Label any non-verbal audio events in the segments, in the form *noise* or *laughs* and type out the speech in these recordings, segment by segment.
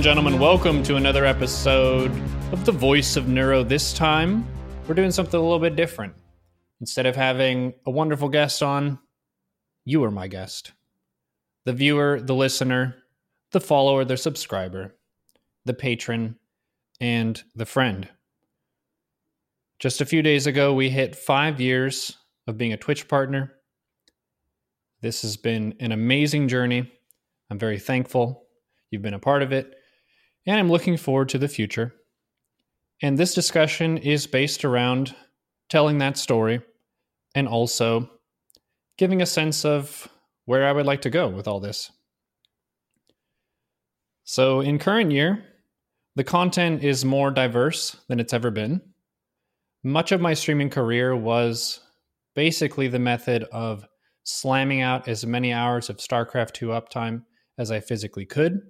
and gentlemen, welcome to another episode of The Voice of Neuro. This time, we're doing something a little bit different. Instead of having a wonderful guest on, you are my guest. The viewer, the listener, the follower, the subscriber, the patron, and the friend. Just a few days ago, we hit five years of being a Twitch partner. This has been an amazing journey. I'm very thankful you've been a part of it, and I'm looking forward to the future. And this discussion is based around telling that story and also giving a sense of where I would like to go with all this. So, in current year, the content is more diverse than it's ever been. Much of my streaming career was basically the method of slamming out as many hours of StarCraft 2 uptime as I physically could.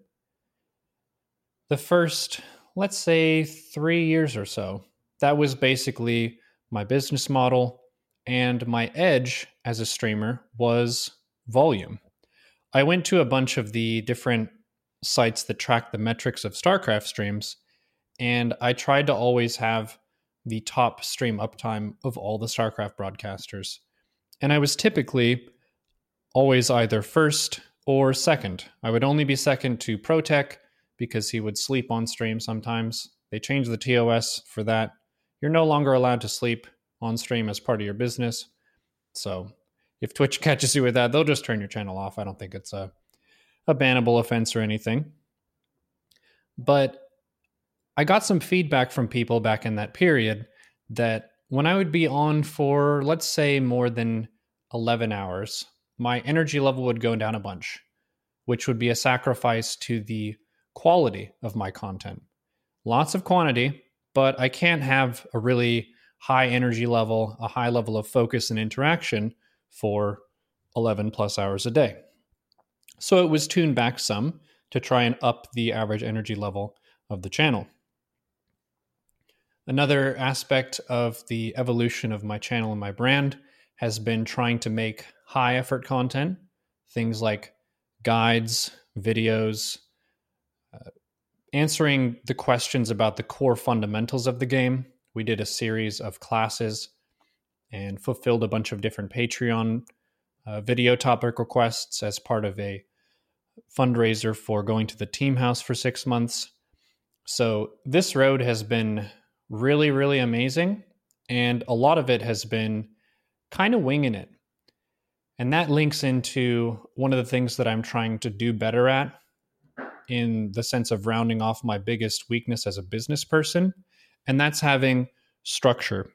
The first, let's say, three years or so, that was basically my business model. And my edge as a streamer was volume. I went to a bunch of the different sites that track the metrics of StarCraft streams, and I tried to always have the top stream uptime of all the StarCraft broadcasters. And I was typically always either first or second. I would only be second to ProTech because he would sleep on stream sometimes. They changed the TOS for that. You're no longer allowed to sleep on stream as part of your business. So if Twitch *laughs* catches you with that, they'll just turn your channel off. I don't think it's a, a bannable offense or anything. But I got some feedback from people back in that period that when I would be on for, let's say, more than 11 hours, my energy level would go down a bunch, which would be a sacrifice to the quality of my content. Lots of quantity, but I can't have a really high energy level, a high level of focus and interaction for 11 plus hours a day. So it was tuned back some to try and up the average energy level of the channel. Another aspect of the evolution of my channel and my brand has been trying to make high effort content, things like guides, videos, answering the questions about the core fundamentals of the game. We did a series of classes and fulfilled a bunch of different Patreon uh, video topic requests as part of a fundraiser for going to the team house for six months. So this road has been really, really amazing. And a lot of it has been kind of winging it. And that links into one of the things that I'm trying to do better at in the sense of rounding off my biggest weakness as a business person. And that's having structure.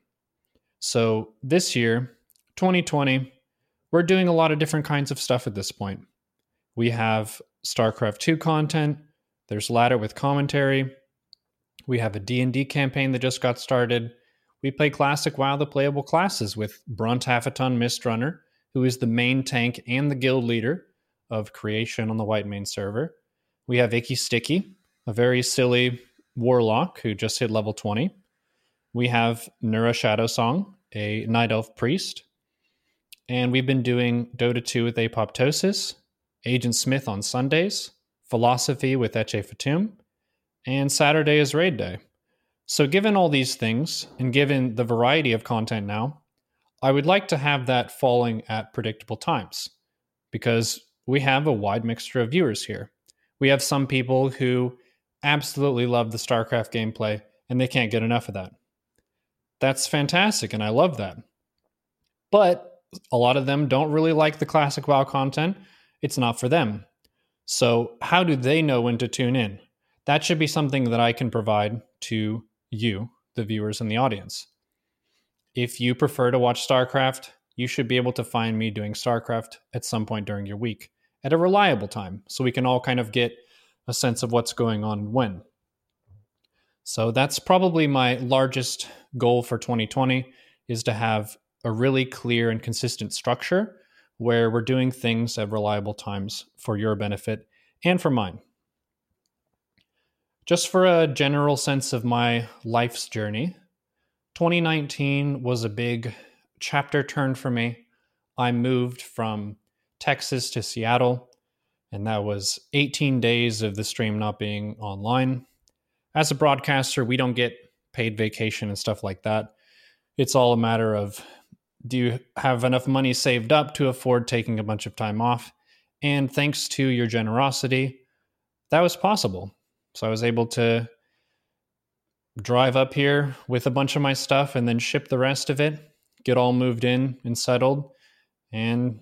So this year, 2020, we're doing a lot of different kinds of stuff at this point. We have StarCraft 2 content, there's ladder with commentary, we have a D&D campaign that just got started. We play classic WoW the playable classes with Brunt Half a Mistrunner, who is the main tank and the guild leader of creation on the Whitemane server. We have Icky Sticky, a very silly warlock who just hit level 20. We have Nura Shadow Song, a night elf priest. And we've been doing Dota 2 with Apoptosis, Agent Smith on Sundays, Philosophy with Eche Fatum, and Saturday is raid day. So, given all these things, and given the variety of content now, I would like to have that falling at predictable times because we have a wide mixture of viewers here. We have some people who absolutely love the StarCraft gameplay and they can't get enough of that. That's fantastic, and I love that. But a lot of them don't really like the classic WoW content. It's not for them. So, how do they know when to tune in? that should be something that I can provide to you, the viewers and the audience. If you prefer to watch StarCraft, you should be able to find me doing StarCraft at some point during your week at a reliable time so we can all kind of get a sense of what's going on and when. So that's probably my largest goal for 2020 is to have a really clear and consistent structure where we're doing things at reliable times for your benefit and for mine. Just for a general sense of my life's journey, 2019 was a big chapter turn for me. I moved from Texas to Seattle. And that was 18 days of the stream not being online. As a broadcaster, we don't get paid vacation and stuff like that. It's all a matter of do you have enough money saved up to afford taking a bunch of time off? And thanks to your generosity, that was possible. So I was able to drive up here with a bunch of my stuff and then ship the rest of it, get all moved in and settled, and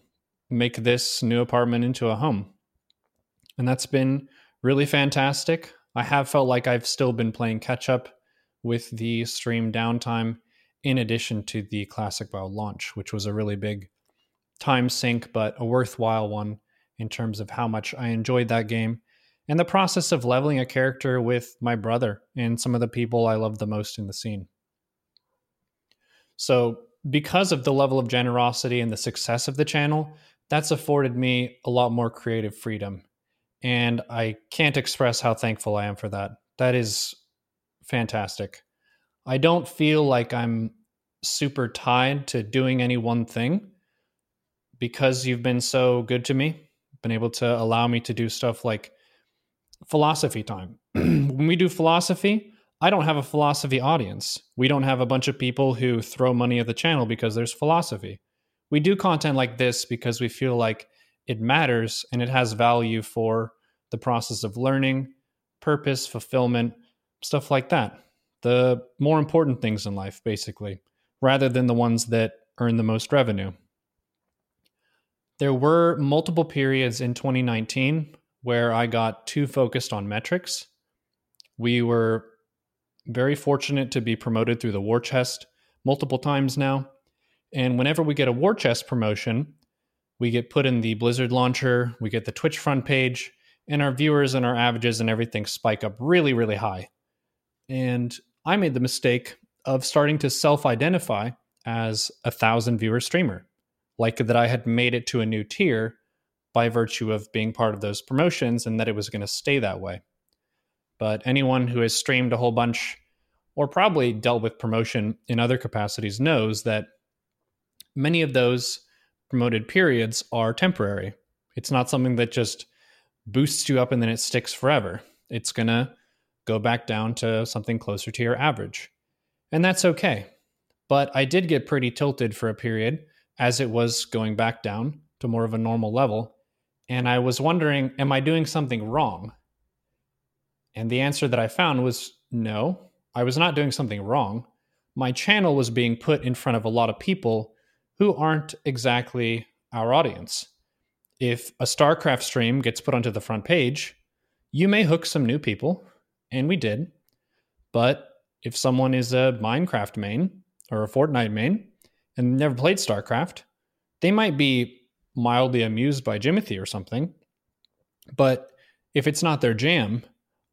make this new apartment into a home. And that's been really fantastic. I have felt like I've still been playing catch up with the stream downtime in addition to the Classic WoW launch, which was a really big time sink, but a worthwhile one in terms of how much I enjoyed that game and the process of leveling a character with my brother and some of the people I love the most in the scene. So, because of the level of generosity and the success of the channel, that's afforded me a lot more creative freedom. And I can't express how thankful I am for that. That is fantastic. I don't feel like I'm super tied to doing any one thing because you've been so good to me, been able to allow me to do stuff like philosophy time. *clears throat* when we do philosophy, I don't have a philosophy audience. We don't have a bunch of people who throw money at the channel because there's philosophy. We do content like this because we feel like it matters and it has value for the process of learning, purpose, fulfillment, stuff like that the more important things in life, basically, rather than the ones that earn the most revenue. There were multiple periods in 2019 where I got too focused on metrics. We were very fortunate to be promoted through the war chest multiple times now. And whenever we get a war chest promotion, we get put in the Blizzard launcher, we get the Twitch front page, and our viewers and our averages and everything spike up really, really high. And I made the mistake of starting to self identify as a thousand viewer streamer, like that I had made it to a new tier by virtue of being part of those promotions and that it was going to stay that way. But anyone who has streamed a whole bunch or probably dealt with promotion in other capacities knows that many of those promoted periods are temporary. It's not something that just boosts you up and then it sticks forever. It's going to go back down to something closer to your average. And that's okay. But I did get pretty tilted for a period as it was going back down to more of a normal level. And I was wondering, am I doing something wrong? And the answer that I found was no, I was not doing something wrong. My channel was being put in front of a lot of people who aren't exactly our audience. If a StarCraft stream gets put onto the front page, you may hook some new people and we did. But if someone is a Minecraft main or a Fortnite main and never played StarCraft, they might be mildly amused by Jimothy or something. But if it's not their jam,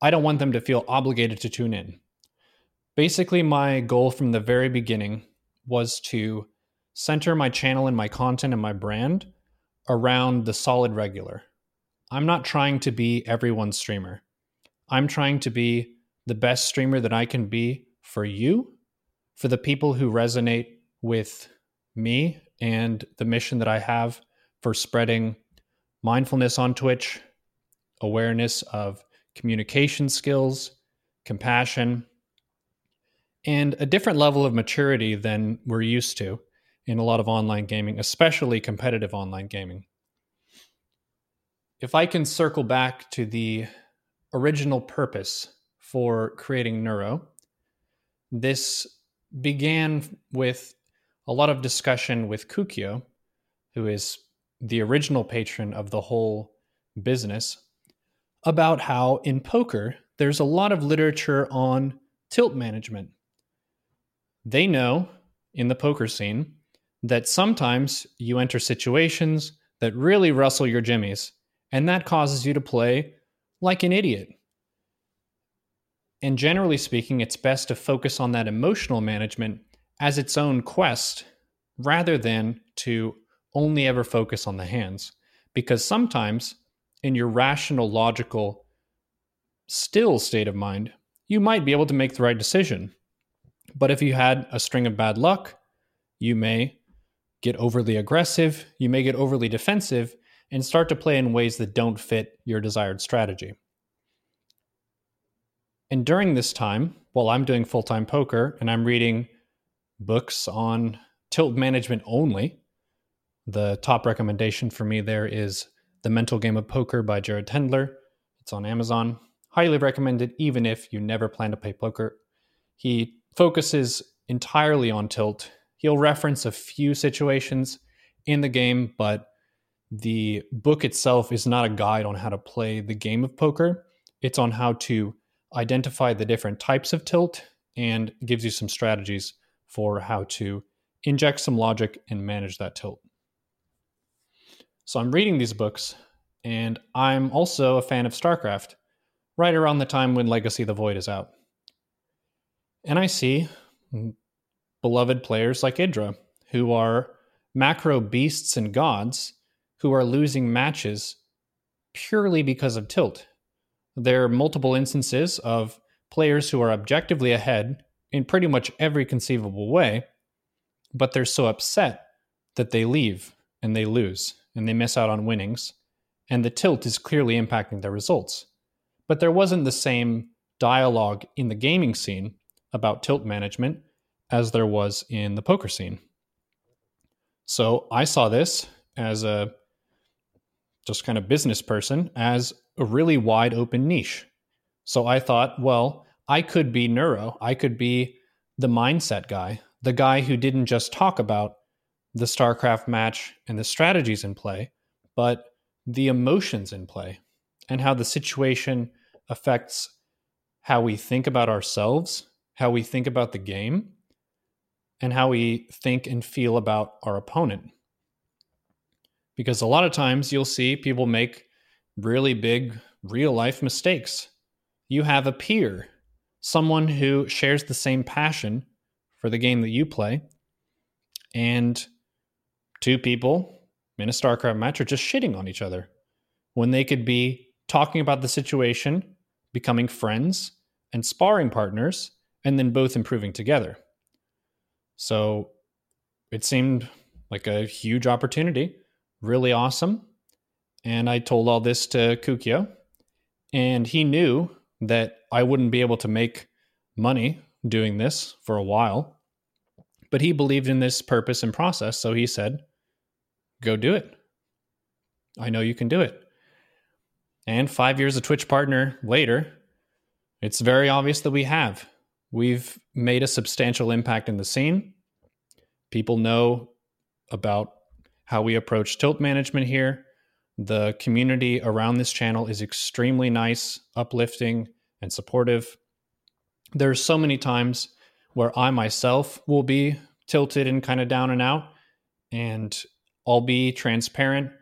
I don't want them to feel obligated to tune in. Basically, my goal from the very beginning was to center my channel and my content and my brand around the solid regular. I'm not trying to be everyone's streamer. I'm trying to be the best streamer that I can be for you, for the people who resonate with me and the mission that I have for spreading mindfulness on Twitch, awareness of communication skills, compassion, and a different level of maturity than we're used to in a lot of online gaming, especially competitive online gaming. If I can circle back to the original purpose for creating Neuro. This began with a lot of discussion with Kukio, who is the original patron of the whole business, about how in poker there's a lot of literature on tilt management. They know in the poker scene that sometimes you enter situations that really rustle your jimmies, and that causes you to play like an idiot. And generally speaking, it's best to focus on that emotional management as its own quest rather than to only ever focus on the hands. Because sometimes, in your rational, logical, still state of mind, you might be able to make the right decision. But if you had a string of bad luck, you may get overly aggressive, you may get overly defensive, and start to play in ways that don't fit your desired strategy. And during this time, while I'm doing full time poker and I'm reading books on tilt management only, the top recommendation for me there is The Mental Game of Poker by Jared Tendler. It's on Amazon. Highly recommended, even if you never plan to play poker. He focuses entirely on tilt. He'll reference a few situations in the game, but the book itself is not a guide on how to play the game of poker. It's on how to identify the different types of tilt and gives you some strategies for how to inject some logic and manage that tilt. So I'm reading these books, and I'm also a fan of StarCraft, right around the time when Legacy of the Void is out. And I see beloved players like Idra, who are macro beasts and gods who are losing matches purely because of tilt. There are multiple instances of players who are objectively ahead in pretty much every conceivable way, but they're so upset that they leave and they lose and they miss out on winnings, and the tilt is clearly impacting their results. But there wasn't the same dialogue in the gaming scene about tilt management as there was in the poker scene. So I saw this as a just kind of business person as a really wide open niche. So I thought, well, I could be neuro. I could be the mindset guy, the guy who didn't just talk about the StarCraft match and the strategies in play, but the emotions in play and how the situation affects how we think about ourselves, how we think about the game, and how we think and feel about our opponent because a lot of times you'll see people make really big real life mistakes. You have a peer, someone who shares the same passion for the game that you play, and two people in a StarCraft match are just shitting on each other when they could be talking about the situation, becoming friends, and sparring partners, and then both improving together. So it seemed like a huge opportunity really awesome. And I told all this to Kukio, and he knew that I wouldn't be able to make money doing this for a while. But he believed in this purpose and process. So he said, Go do it. I know you can do it. And five years of Twitch partner later, it's very obvious that we have. We've made a substantial impact in the scene. People know about how we approach tilt management here. The community around this channel is extremely nice, uplifting, and supportive. There's so many times where I myself will be tilted and kind of down and out, and I'll be transparent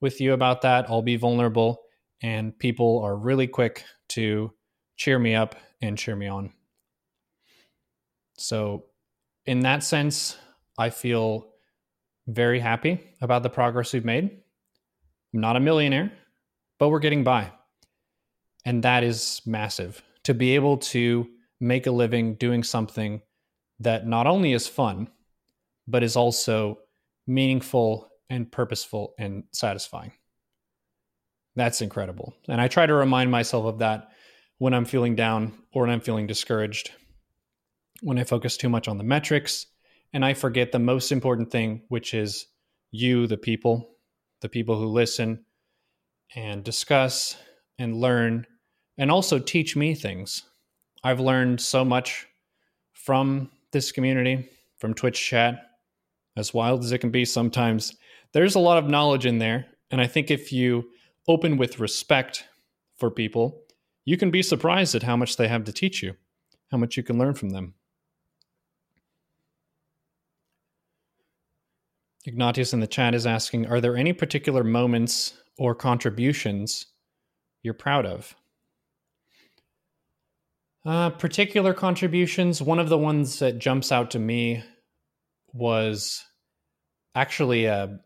with you about that. I'll be vulnerable, and people are really quick to cheer me up and cheer me on. So, in that sense, I feel very happy about the progress we've made. I'm not a millionaire, but we're getting by. And that is massive to be able to make a living doing something that not only is fun, but is also meaningful and purposeful and satisfying. That's incredible. And I try to remind myself of that when I'm feeling down or when I'm feeling discouraged. When I focus too much on the metrics and I forget the most important thing, which is you, the people, the people who listen and discuss and learn and also teach me things. I've learned so much from this community, from Twitch chat, as wild as it can be sometimes. There's a lot of knowledge in there. And I think if you open with respect for people, you can be surprised at how much they have to teach you, how much you can learn from them. Ignatius in the chat is asking Are there any particular moments or contributions you're proud of? Uh, particular contributions, one of the ones that jumps out to me was actually a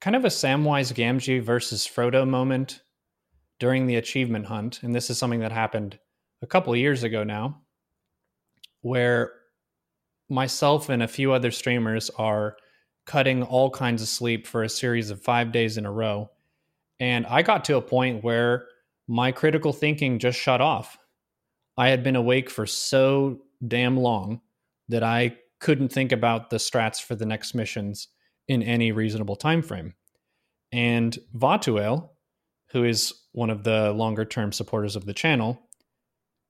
kind of a Samwise Gamgee versus Frodo moment during the achievement hunt. And this is something that happened a couple years ago now, where myself and a few other streamers are cutting all kinds of sleep for a series of five days in a row. And I got to a point where my critical thinking just shut off. I had been awake for so damn long that I couldn't think about the strats for the next missions in any reasonable time frame. And Vatuel, who is one of the longer term supporters of the channel,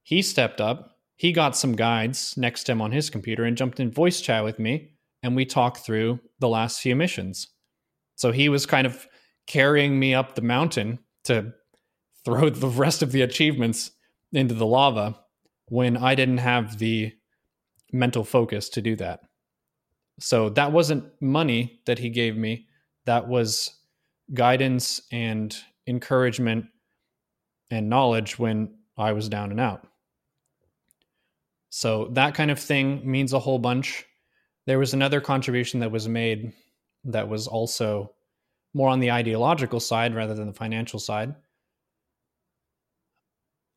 he stepped up. He got some guides next to him on his computer and jumped in voice chat with me, and we talked through the last few missions. So he was kind of carrying me up the mountain to throw *laughs* the rest of the achievements into the lava when I didn't have the mental focus to do that. So that wasn't money that he gave me. That was guidance and encouragement and knowledge when I was down and out. So that kind of thing means a whole bunch. There was another contribution that was made that was also more on the ideological side rather than the financial side.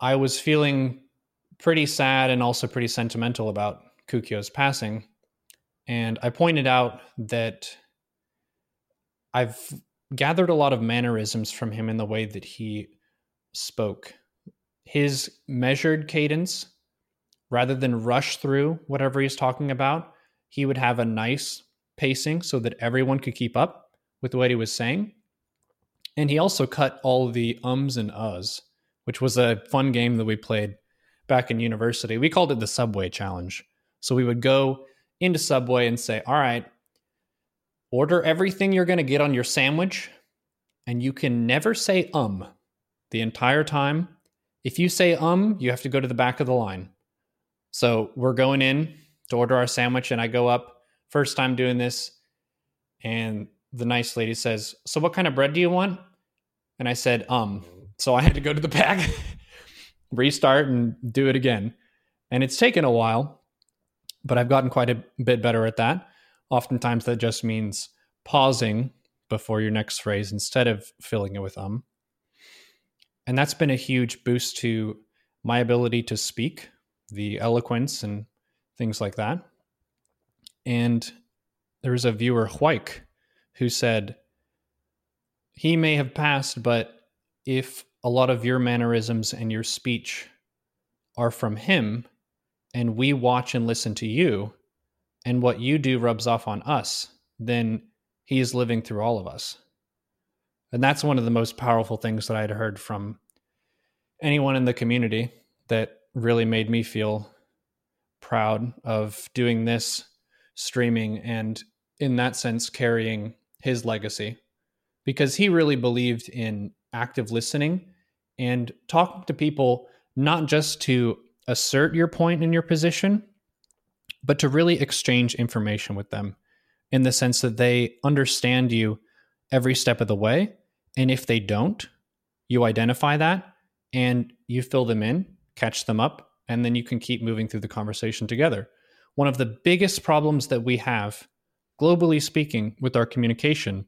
I was feeling pretty sad and also pretty sentimental about Kukyo's passing. And I pointed out that I've gathered a lot of mannerisms from him in the way that he spoke. His measured cadence, rather than rush through whatever he's talking about, he would have a nice pacing so that everyone could keep up with what he was saying. And he also cut all the ums and uhs, which was a fun game that we played back in university. We called it the Subway Challenge. So we would go into Subway and say, All right, Order everything you're going to get on your sandwich, and you can never say um the entire time. If you say um, you have to go to the back of the line. So we're going in to order our sandwich, and I go up, first time doing this, and the nice lady says, So what kind of bread do you want? And I said, um. So I had to go to the back, *laughs* restart, and do it again. And it's taken a while, but I've gotten quite a bit better at that. Oftentimes that just means pausing before your next phrase instead of filling it with um. And that's been a huge boost to my ability to speak, the eloquence and things like that. And there was a viewer, White, who said, he may have passed, but if a lot of your mannerisms and your speech are from him, and we watch and listen to you, and what you do rubs off on us, then he is living through all of us. And that's one of the most powerful things that I'd heard from anyone in the community that really made me feel proud of doing this streaming and in that sense carrying his legacy because he really believed in active listening and talking to people not just to assert your point in your position but to really exchange information with them in the sense that they understand you every step of the way. And if they don't, you identify that and you fill them in, catch them up, and then you can keep moving through the conversation together. One of the biggest problems that we have, globally speaking, with our communication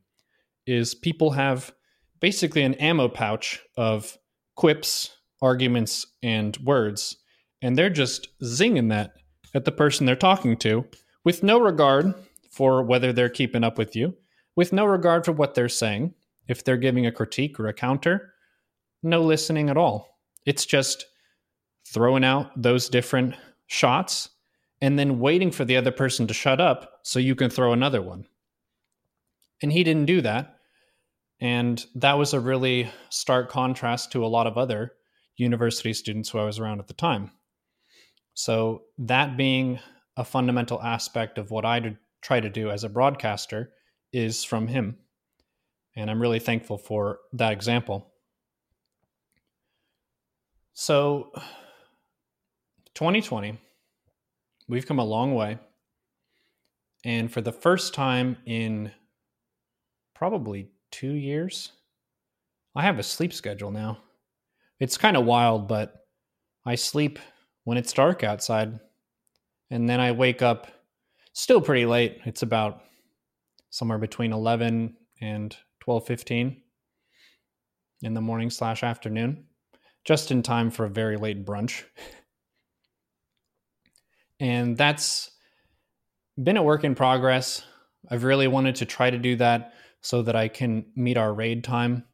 is people have basically an ammo pouch of quips, arguments, and words, and they're just zinging that at the person they're talking to with no regard for whether they're keeping up with you, with no regard for what they're saying. If they're giving a critique or a counter, no listening at all. It's just throwing out those different shots and then waiting for the other person to shut up so you can throw another one. And he didn't do that. And that was a really stark contrast to a lot of other university students who I was around at the time. So, that being a fundamental aspect of what I try to do as a broadcaster is from him. And I'm really thankful for that example. So, 2020, we've come a long way. And for the first time in probably two years, I have a sleep schedule now. It's kind of wild, but I sleep when it's dark outside. And then I wake up still pretty late. It's about somewhere between 11 and 12:15 in the morning slash afternoon, just in time for a very late brunch. *laughs* and that's been a work in progress. I've really wanted to try to do that so that I can meet our raid time.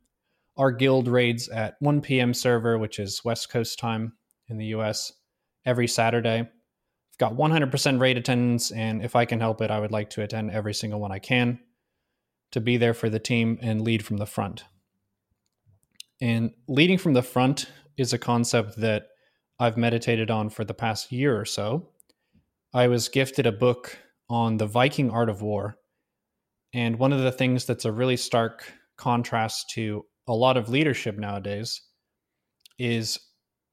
Our guild raids at 1 p.m. server, which is West Coast time in the US, every Saturday. I've got 100% raid attendance, and if I can help it, I would like to attend every single one I can to be there for the team and lead from the front. And leading from the front is a concept that I've meditated on for the past year or so. I was gifted a book on the Viking art of war. And one of the things that's a really stark contrast to a lot of leadership nowadays is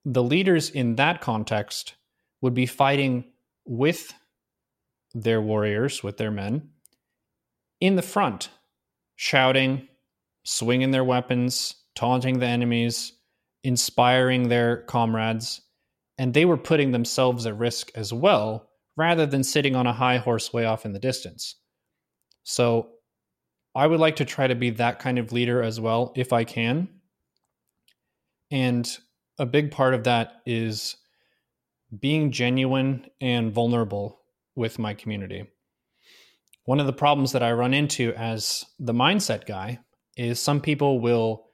the leaders in that context would be fighting with their warriors, with their men, in the front, shouting, swinging their weapons, taunting the enemies, inspiring their comrades, and they were putting themselves at risk as well, rather than sitting on a high horse way off in the distance. So I would like to try to be that kind of leader as well, if I can. And a big part of that is being genuine and vulnerable with my community. One of the problems that I run into as the mindset guy is some people will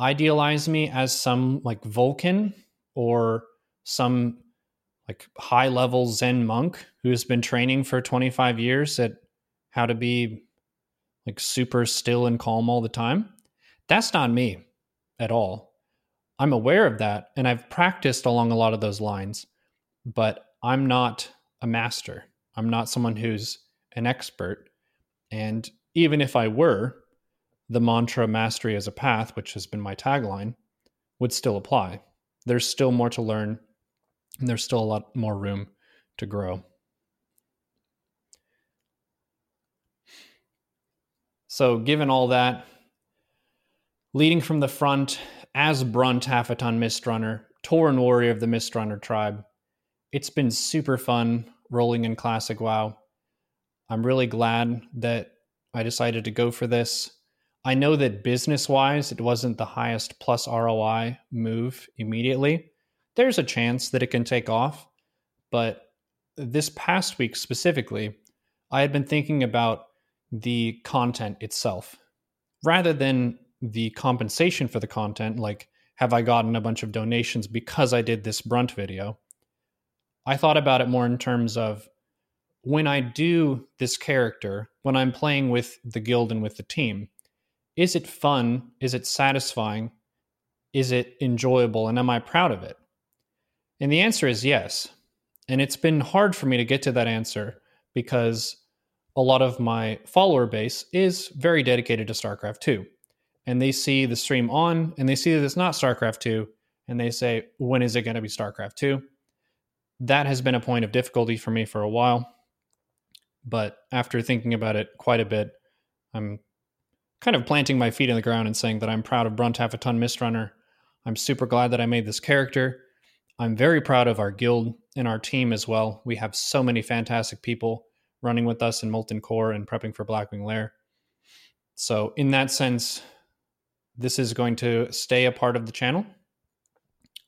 idealize me as some like Vulcan or some like high level Zen monk who's been training for 25 years at how to be like super still and calm all the time. That's not me at all. I'm aware of that and I've practiced along a lot of those lines, but I'm not a master. I'm not someone who's an expert. And even if I were, the mantra mastery as a path, which has been my tagline, would still apply. There's still more to learn, and there's still a lot more room to grow. So, given all that, leading from the front as Brunt Half-a-Ton Mistrunner, Tauren Warrior of the Mistrunner tribe, it's been super fun rolling in Classic WoW. I'm really glad that I decided to go for this. I know that business wise, it wasn't the highest plus ROI move immediately. There's a chance that it can take off. But this past week specifically, I had been thinking about the content itself rather than the compensation for the content. Like, have I gotten a bunch of donations because I did this Brunt video? I thought about it more in terms of when I do this character, when I'm playing with the guild and with the team, is it fun? Is it satisfying? Is it enjoyable? And am I proud of it? And the answer is yes. And it's been hard for me to get to that answer because a lot of my follower base is very dedicated to StarCraft 2. And they see the stream on and they see that it's not StarCraft 2 and they say, when is it going to be StarCraft 2? That has been a point of difficulty for me for a while. But after thinking about it quite a bit, I'm kind of planting my feet in the ground and saying that I'm proud of Brunt Half a Ton Mistrunner. I'm super glad that I made this character. I'm very proud of our guild and our team as well. We have so many fantastic people running with us in Molten Core and prepping for Blackwing Lair. So, in that sense, this is going to stay a part of the channel.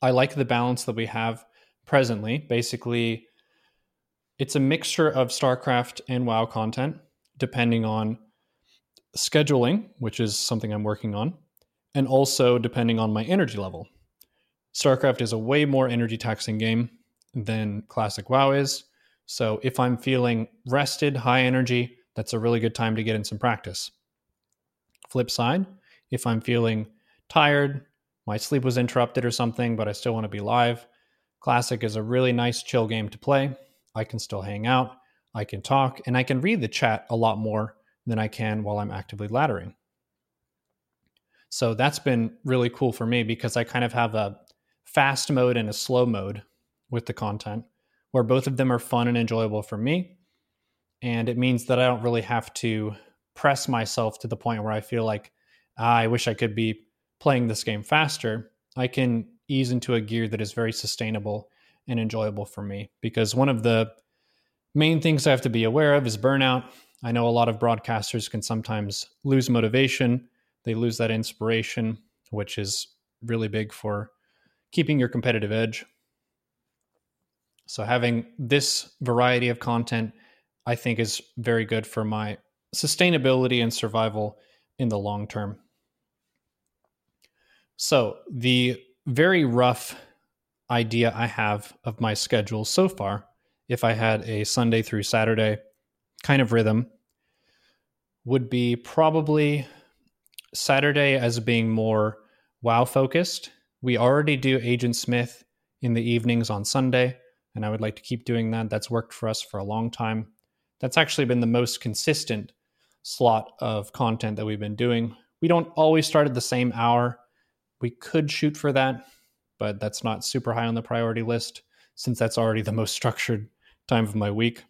I like the balance that we have presently. Basically, it's a mixture of StarCraft and WoW content, depending on scheduling, which is something I'm working on, and also depending on my energy level. StarCraft is a way more energy taxing game than Classic WoW is. So if I'm feeling rested, high energy, that's a really good time to get in some practice. Flip side, if I'm feeling tired, my sleep was interrupted or something, but I still want to be live, Classic is a really nice chill game to play. I can still hang out, I can talk, and I can read the chat a lot more than I can while I'm actively laddering. So that's been really cool for me because I kind of have a fast mode and a slow mode with the content where both of them are fun and enjoyable for me. And it means that I don't really have to press myself to the point where I feel like ah, I wish I could be playing this game faster. I can ease into a gear that is very sustainable and enjoyable for me because one of the main things I have to be aware of is burnout I know a lot of broadcasters can sometimes lose motivation, they lose that inspiration, which is really big for keeping your competitive edge. So, having this variety of content, I think, is very good for my sustainability and survival in the long term. So, the very rough idea I have of my schedule so far, if I had a Sunday through Saturday kind of rhythm, would be probably Saturday as being more WoW focused. We already do Agent Smith in the evenings on Sunday, and I would like to keep doing that. That's worked for us for a long time. That's actually been the most consistent slot of content that we've been doing. We don't always start at the same hour. We could shoot for that, but that's not super high on the priority list since that's already the most *laughs* structured time of my week.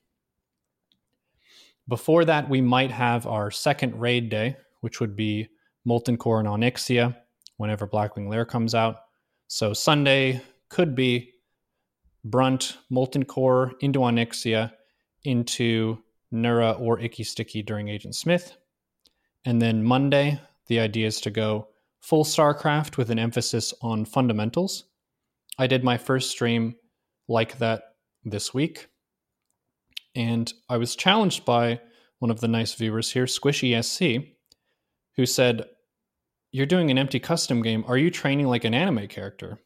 Before that, we might have our second raid day, which would be Molten Core and Onyxia whenever Blackwing Lair comes out. So Sunday could be Brunt, Molten Core into Onyxia into Nura or Icky Sticky during Agent Smith. And then Monday, the idea is to go full StarCraft with an emphasis on fundamentals. I did my first stream like that this week. And I was challenged by one of the nice viewers here, Squishy SC, who said, You're doing an empty custom game. Are you training like an anime character?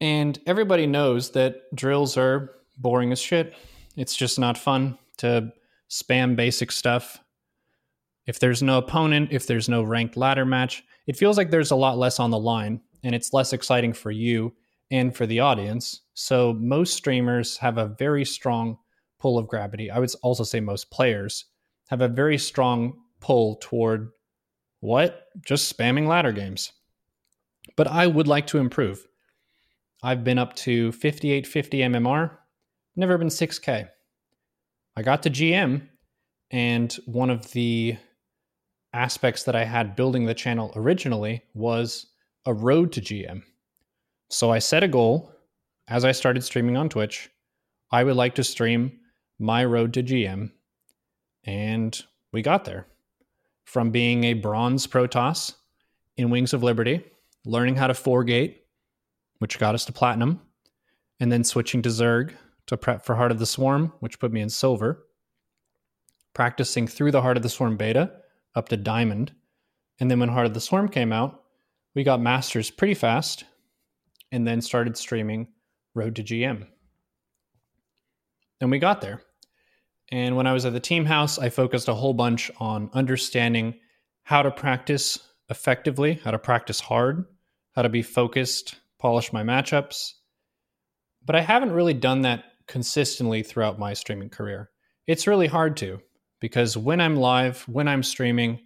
And everybody knows that drills are boring as shit. It's just not fun to spam basic stuff. If there's no opponent, if there's no ranked ladder match, it feels like there's a lot less on the line and it's less exciting for you and for the audience. So most streamers have a very strong pull of gravity. I would also say most players have a very strong pull toward what? Just spamming ladder games. But I would like to improve. I've been up to 5850 MMR, never been 6K. I got to GM, and one of the aspects that I had building the channel originally was a road to GM. So I set a goal as I started streaming on Twitch. I would like to stream my road to GM, and we got there. From being a bronze Protoss in Wings of Liberty, learning how to four gate, which got us to platinum, and then switching to Zerg to prep for Heart of the Swarm, which put me in silver. Practicing through the Heart of the Swarm beta up to diamond. And then when Heart of the Swarm came out, we got masters pretty fast and then started streaming Road to GM. And we got there. And when I was at the team house, I focused a whole bunch on understanding how to practice effectively, how to practice hard, how to be focused, polish my matchups. But I haven't really done that consistently throughout my streaming career. It's really hard to because when I'm live, when I'm streaming,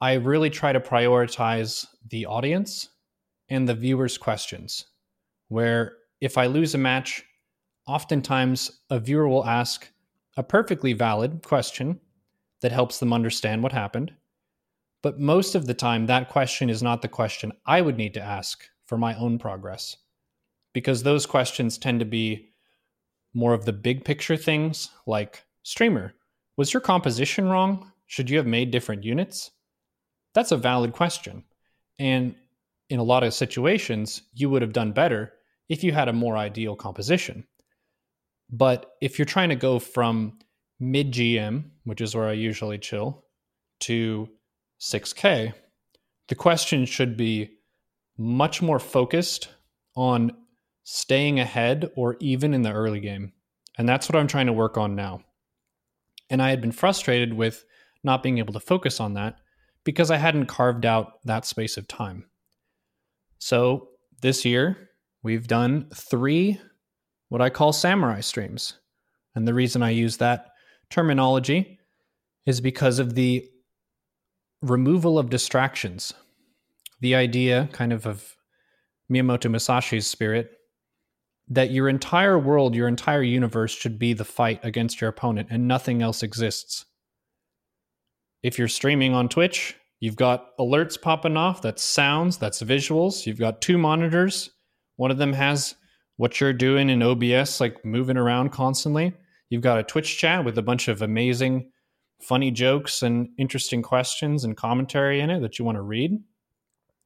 I really try to prioritize the audience and the viewers' questions. Where if I lose a match, oftentimes a viewer will ask a perfectly valid question that helps them understand what happened. But most of the time, that question is not the question I would need to ask for my own progress. Because those questions tend to be more of the big picture things like streamer, was your composition wrong? Should you have made different units? That's a valid question. And in a lot of situations, you would have done better if you had a more ideal composition. But if you're trying to go from mid GM, which is where I usually chill, to 6K, the question should be much more focused on staying ahead or even in the early game. And that's what I'm trying to work on now. And I had been frustrated with not being able to focus on that because I hadn't carved out that space of time. So this year, we've done three what I call samurai streams. And the reason I use that terminology is because of the removal of distractions. The idea, kind of, of Miyamoto Musashi's spirit, that your entire world, your entire universe should be the fight against your opponent and nothing else exists. If you're streaming on Twitch, you've got alerts popping off, that's sounds, that's visuals. You've got two monitors. One of them has what you're doing in OBS, like moving around constantly. You've got a Twitch chat with a bunch of amazing, funny jokes and interesting questions and commentary in it that you want to read.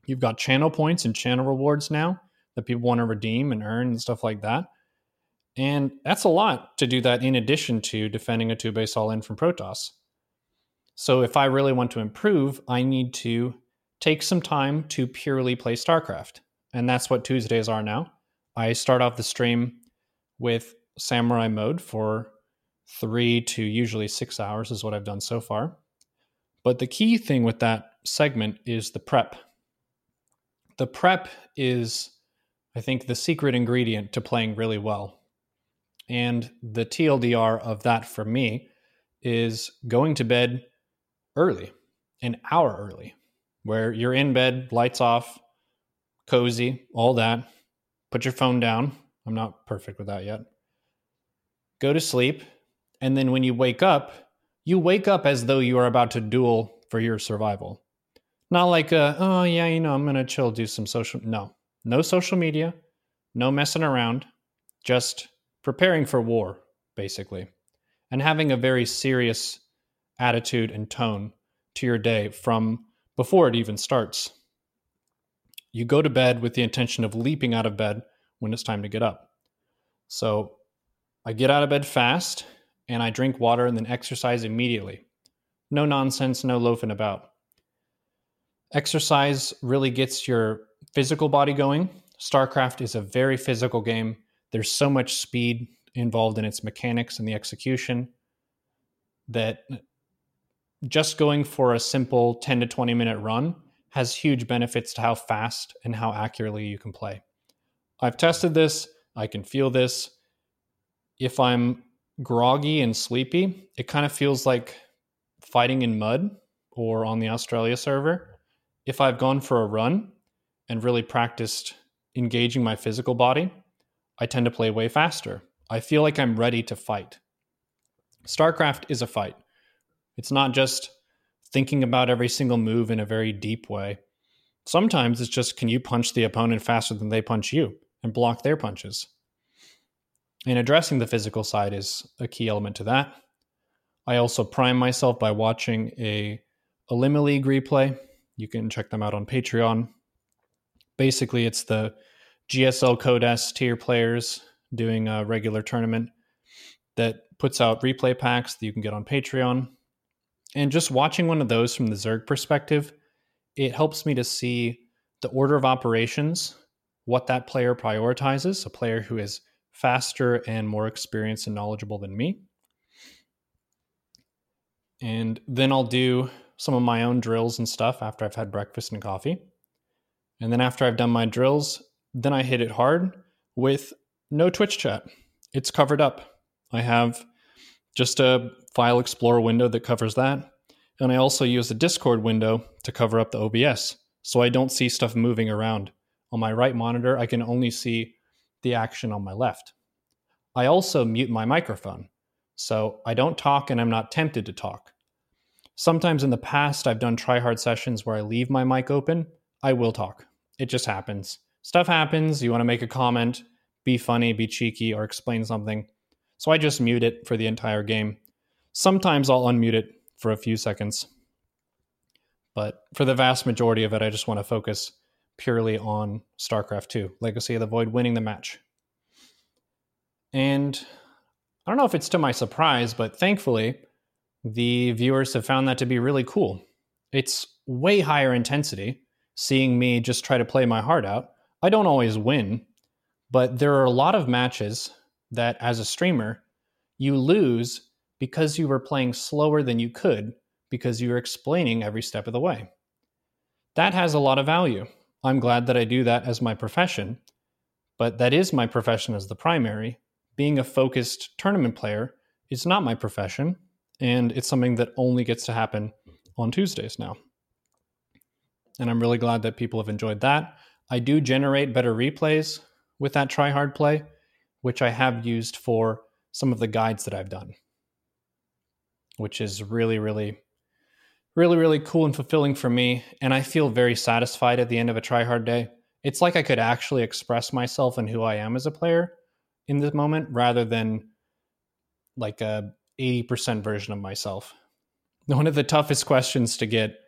You've got channel points and channel rewards now that people want to redeem and earn and stuff like that. And that's a lot to do that in addition to defending a two base all in from Protoss. So if I really want to improve, I need to take some time to purely play StarCraft. And that's what Tuesdays are now. I start off the stream with Samurai mode for three to usually six hours, is what I've done so far. But the key thing with that segment is the prep. The prep is, I think, the secret ingredient to playing really well. And the TLDR of that for me is going to bed early, an hour early, where you're in bed, lights off, cozy, all that. Put your phone down. I'm not perfect with that yet. Go to sleep. And then when you wake up, you wake up as though you are about to duel for your survival. Not like, uh, oh, yeah, you know, I'm going to chill, do some social. No, no social media, no messing around, just preparing for war, basically, and having a very serious attitude and tone to your day from before it even starts. You go to bed with the intention of leaping out of bed when it's time to get up. So I get out of bed fast and I drink water and then exercise immediately. No nonsense, no loafing about. Exercise really gets your physical body going. StarCraft is a very physical game. There's so much speed involved in its mechanics and the execution that just going for a simple 10 to 20 minute run has huge benefits to how fast and how accurately you can play. I've tested this, I can feel this. If I'm groggy and sleepy, it kind of feels like fighting in mud or on the Australia server. If I've gone for a run and really practiced engaging my physical body, I tend to play way faster. I feel like I'm ready to fight. StarCraft is a fight. It's not just thinking about every single move in a very deep way. Sometimes it's just can you punch the opponent faster than they punch you and block their punches? And addressing the physical side is a key element to that. I also prime myself by watching a OlimoLeague replay. You can check them out on Patreon. Basically, it's the GSL Code S tier players doing a regular tournament that puts out replay packs that you can get on Patreon. And just watching one of those from the Zerg perspective, it helps me to see the order of operations, what that player prioritizes, a player who is faster and more experienced and knowledgeable than me. And then I'll do some of my own drills and stuff after I've had breakfast and coffee. And then after I've done my drills, then I hit it hard with no Twitch chat. It's covered up. I have just a file explorer window that covers that. And I also use a Discord window to cover up the OBS so I don't see stuff moving around. On my right monitor, I can only see the action on my left. I also mute my microphone so I don't talk and I'm not tempted to talk. Sometimes in the past, I've done try hard sessions where I leave my mic open. I will talk. It just happens. Stuff happens. You want to make a comment, be funny, be cheeky, or explain something. So I just mute it for the entire game. Sometimes I'll unmute it for a few seconds. But for the vast majority of it, I just want to focus purely on StarCraft 2, Legacy of the Void winning the match. And I don't know if it's to my surprise, but thankfully, the viewers have found that to be really cool. It's way higher intensity seeing me just try to play my heart out. I don't always win, but there are a lot of matches that, as a streamer, you lose because you were playing slower than you could because you were explaining every step of the way. That has a lot of value. I'm glad that I do that as my profession, but that is my profession as the primary. Being a focused tournament player is not my profession, and it's something that only gets to happen on Tuesdays now. And I'm really glad that people have enjoyed that. I do generate better replays with that try hard play, which I have used for some of the guides that I've done which is really, really, really, really cool and fulfilling for me. And I feel very satisfied at the end of a try hard day. It's like I could actually express myself and who I am as a player in this moment rather than like a 80% version of myself. *laughs* One of the toughest questions to get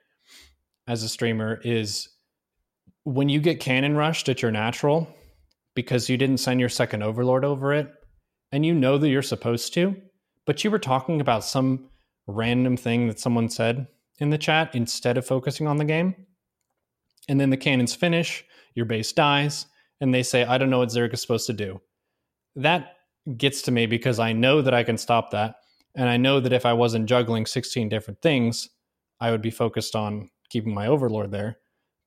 as a streamer is when you get cannon rushed at your natural because you didn't send your second overlord over it and you know that you're supposed to, but you were talking about some random thing that someone said in the chat instead of focusing on the game. And then the cannons finish, your base dies, and they say, I don't know what Zerg is supposed to do. That gets to me because I know that I can stop that. And I know that if I wasn't juggling 16 different things, I would be focused on keeping my overlord there.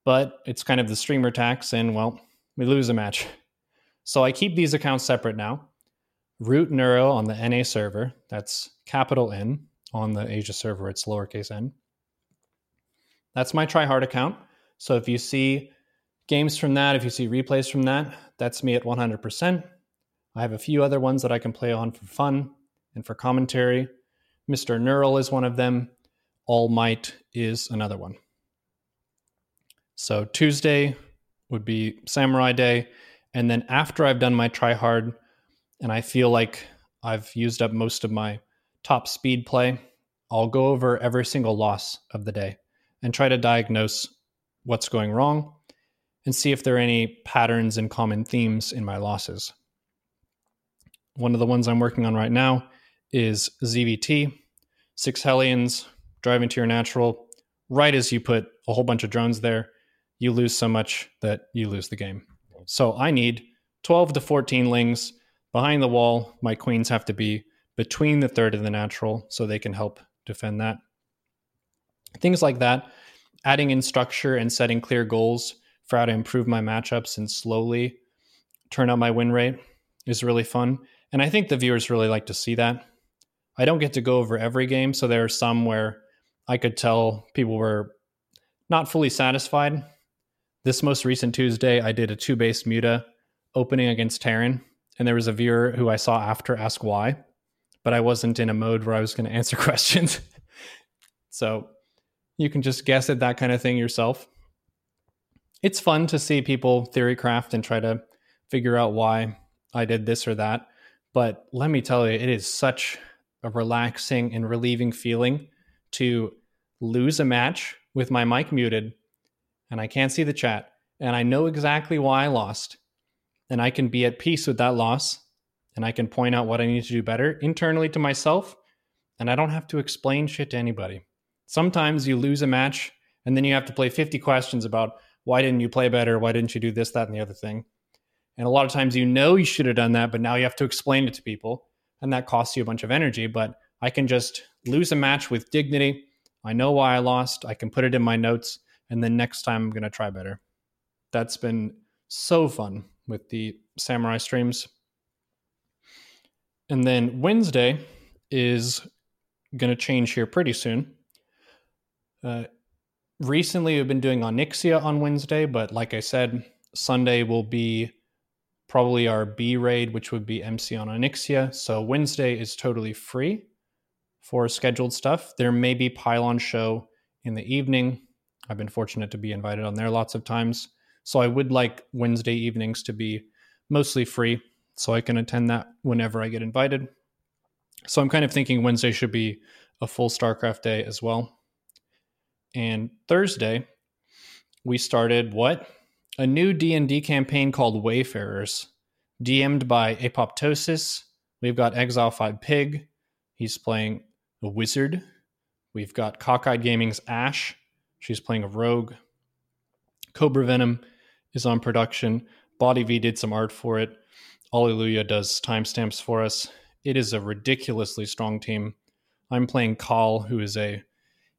But it's kind of the streamer tax, and well, we lose a match. *laughs* So I keep these accounts separate now. Root Neuro on the NA server, that's capital N. On the Asia server, it's lowercase n. That's my tryhard account. So if you see games from that, if you see replays from that, that's me at 100%. I have a few other ones that I can play on for fun and for commentary. Mr. Neural is one of them. All Might is another one. So Tuesday would be Samurai Day. And then after I've done my try hard and I feel like I've used up most of my top speed play, I'll go over every single loss of the day and try to diagnose what's going wrong and see if there are any patterns and common themes in my losses. One of the ones I'm working on right now is ZVT, six Hellions, driving to your natural. Right as you put a whole bunch of drones there, you lose so much that you lose the game. So I need 12 to 14 lings behind the wall. My queens have to be between the third and the natural so they can help defend that. Things like that, adding in structure and setting clear goals for how to improve my matchups and slowly turn up my win rate is really fun. And I think the viewers really like to see that. I don't get to go over every game, so there are some where I could tell people were not fully satisfied. This most recent Tuesday, I did a two base muta opening against Terran, and there was a viewer who I saw after ask why, but I wasn't in a mode where I was going *laughs* to answer questions. so you can just guess at that kind of thing yourself. It's fun to see people theory craft and try to figure out why I did this or that. But let me tell you, it is such a relaxing and relieving feeling to lose a match with my mic muted and I can't see the chat and I know exactly why I lost and I can be at peace with that loss and I can point out what I need to do better internally to myself and I don't have to explain shit to anybody. Sometimes you lose a match and then you have to play 50 questions about why didn't you play better? Why didn't you do this, that, and the other thing? And a lot of times you know you should have done that, but now you have to explain it to people. And that costs you a bunch of energy. But I can just lose a match with dignity. I know why I lost. I can put it in my notes. And then next time I'm going to try better. That's been so fun with the Samurai streams. And then Wednesday is going to change here pretty soon. Uh, recently, we've been doing Onyxia on Wednesday, but like I said, Sunday will be probably our B raid, which would be MC on Onyxia. So Wednesday is totally free for scheduled stuff. There may be Pylon show in the evening. I've been fortunate to be invited on there lots of times. So I would like Wednesday evenings to be mostly free so I can attend that whenever I get invited. So I'm kind of thinking Wednesday should be a full StarCraft day as well. And Thursday, we started what? a new D&D campaign called Wayfarers, DM'd by Apoptosis. We've got Exile 5 Pig. He's playing a wizard. We've got Cockeyed Gaming's Ash. She's playing a rogue. Cobra Venom is on production. Body V did some art for it. Allelujah does timestamps for us. It is a ridiculously strong team. I'm playing Call, who is a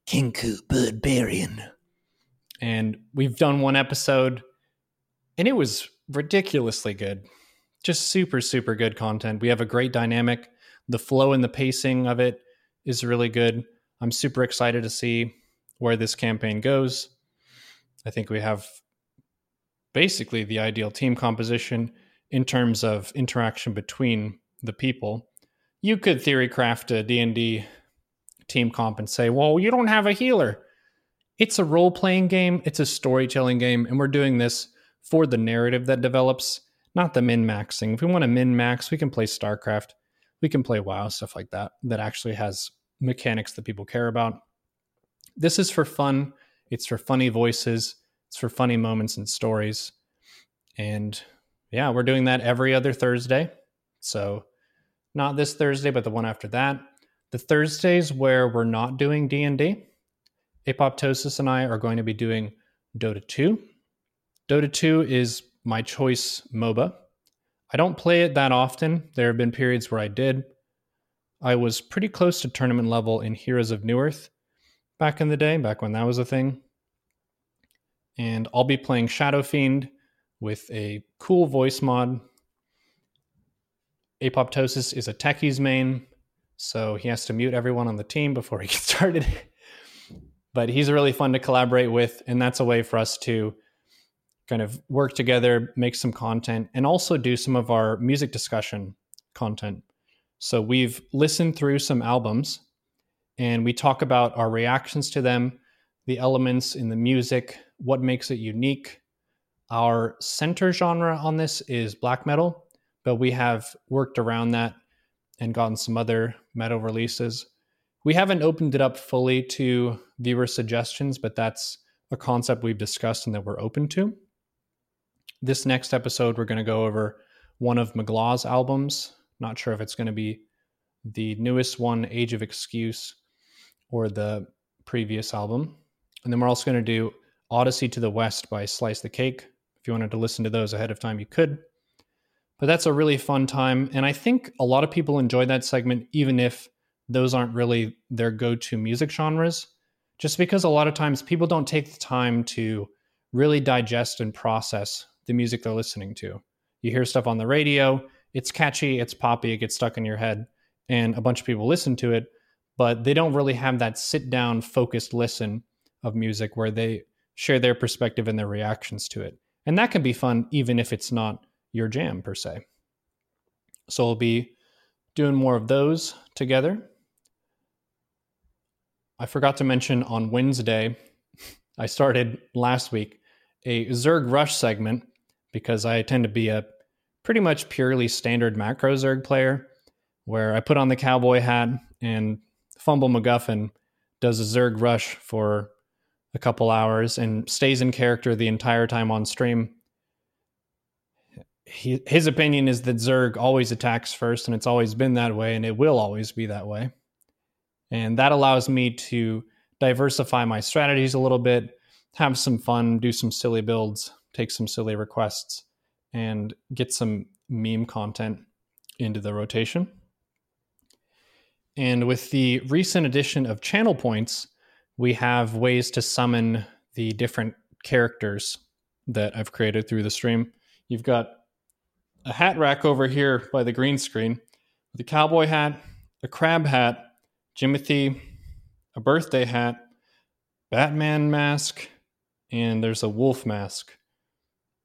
Kenku Birdbarian. And we've done one episode and it was ridiculously good. Just super, super good content. We have a great dynamic. The flow and the pacing of it is really good. I'm super excited to see where this campaign goes. I think we have basically the ideal team composition in terms of interaction between the people. You could theory craft a D&D team comp and say, "Well, you don't have a healer." It's a role-playing game, it's a storytelling game, and we're doing this for the narrative that develops, not the min maxing. If we want to min max, we can play StarCraft, we can play WoW, stuff like that, that actually has mechanics that people care about. This is for fun, it's for funny voices, it's for funny moments and stories. And yeah, we're doing that every other Thursday. So not this Thursday, but the one after that. The Thursdays where we're not doing D&D, Apoptosis and I are going to be doing Dota 2. Dota 2 is my choice MOBA. I don't play it that often. There have been periods where I did. I was pretty close to tournament level in Heroes of Newerth back in the day, back when that was a thing. And I'll be playing Shadow Fiend with a cool voice mod. Apoptosis is a techies main, so he has to mute everyone on the team before he *laughs* gets started. but he's really fun to collaborate with, and that's a way for us to kind of work together, make some content, and also do some of our music discussion content. So we've listened through some albums and we talk about our reactions to them, the elements in the music, what makes it unique. Our center genre on this is black metal, but we have worked around that and gotten some other metal releases. We haven't opened it up fully to viewer suggestions, but that's a concept we've discussed and that we're open to. This next episode, we're going to go over one of Mgła's albums. Not sure if it's going to be the newest one, Age of Excuse, or the previous album. And then we're also going to do Odyssey to the West by Slice the Cake. If you wanted to listen to those ahead of time, you could. But that's a really fun time. And I think a lot of people enjoy that segment, even if those aren't really their go to music genres, just because a lot of times people don't take the time to really digest and process the music they're listening to. You hear stuff on the radio, it's catchy, it's poppy, it gets stuck in your head, and a bunch of people listen to it, but they don't really have that sit down, focused listen of music where they share their perspective and their reactions to it. And that can be fun, even if it's not your jam per se. So we'll be doing more of those together. I forgot to mention on Wednesday, I started last week a Zerg Rush segment because I tend to be a pretty much purely standard macro Zerg player where I put on the cowboy hat and Fumble MacGuffin does a Zerg rush for a couple hours and stays in character the entire time on stream. He, his opinion is that Zerg always attacks first, and it's always been that way, and it will always be that way. And that allows me to diversify my strategies a little bit, have some fun, do some silly builds, take some silly requests, and get some meme content into the rotation. And with the recent addition of channel points, we have ways to summon the different characters that I've created through the stream. You've got a hat rack over here by the green screen with a cowboy hat, a crab hat, Jimothy, a birthday hat, Batman mask, and there's a wolf mask,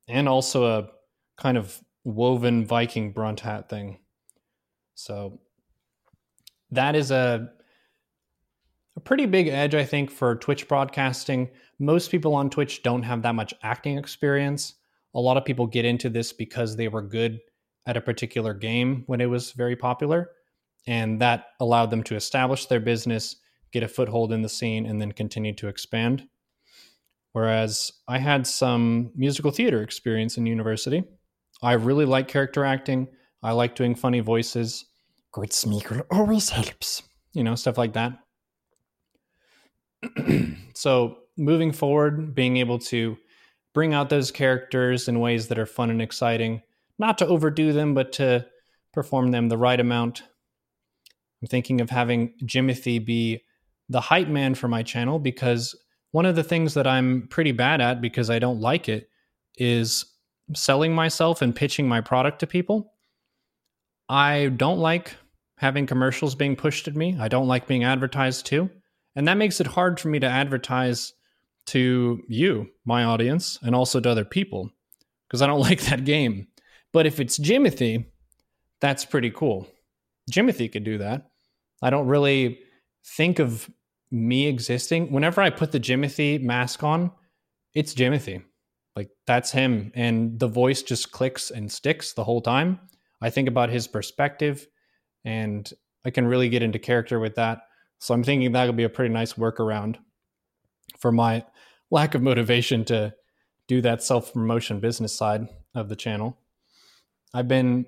and also a kind of woven Viking brunt hat thing. So that is a a pretty big edge, I think, for Twitch broadcasting. Most people on Twitch don't have that much acting experience. A lot of people get into this because they were good at a particular game when it was very popular. And that allowed them to establish their business, get a foothold in the scene, and then continue to expand. Whereas I had some musical theater experience in university. I really like character acting. I like doing funny voices. Good smeagol always helps. You know, stuff like that. *clears throat* so moving forward, being able to bring out those characters in ways that are fun and exciting, not to overdo them, but to perform them the right amount. I'm thinking of having Jimothy be the hype man for my channel because one of the things that I'm pretty bad at because I don't like it is selling myself and pitching my product to people. I don't like having commercials being pushed at me. I don't like being advertised to. And that makes it hard for me to advertise to you, my audience, and also to other people because I don't *laughs* like that game. But if it's Jimothy, that's pretty cool. Jimothy could do that. I don't really think of me existing. Whenever I put the Jimothy mask on, it's Jimothy. Like that's him. And the voice just clicks and sticks the whole time. I think about his perspective and I can really get into character with that. So I'm thinking that would be a pretty nice workaround for my lack of motivation to do that self promotion business side of the channel. I've been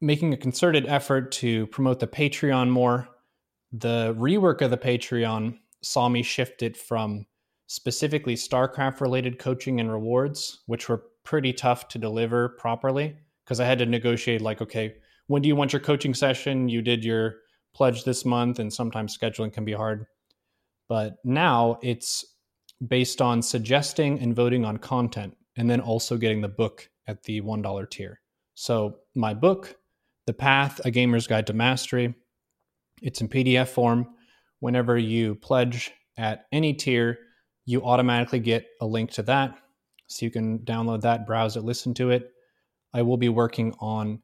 making a concerted effort to promote the Patreon more. The rework of the Patreon saw me shift it from specifically StarCraft related coaching and rewards, which were pretty tough to deliver properly because I had to negotiate, like, okay, when do you want your coaching session? You did your pledge this month, and sometimes scheduling can be hard. But now it's based on suggesting and voting on content, and then also getting the book at the $1 tier. So, my book, The Path A Gamer's Guide to Mastery, it's in PDF form. Whenever you pledge at any tier, you automatically get a link to that. So you can download that, browse it, listen to it. I will be working on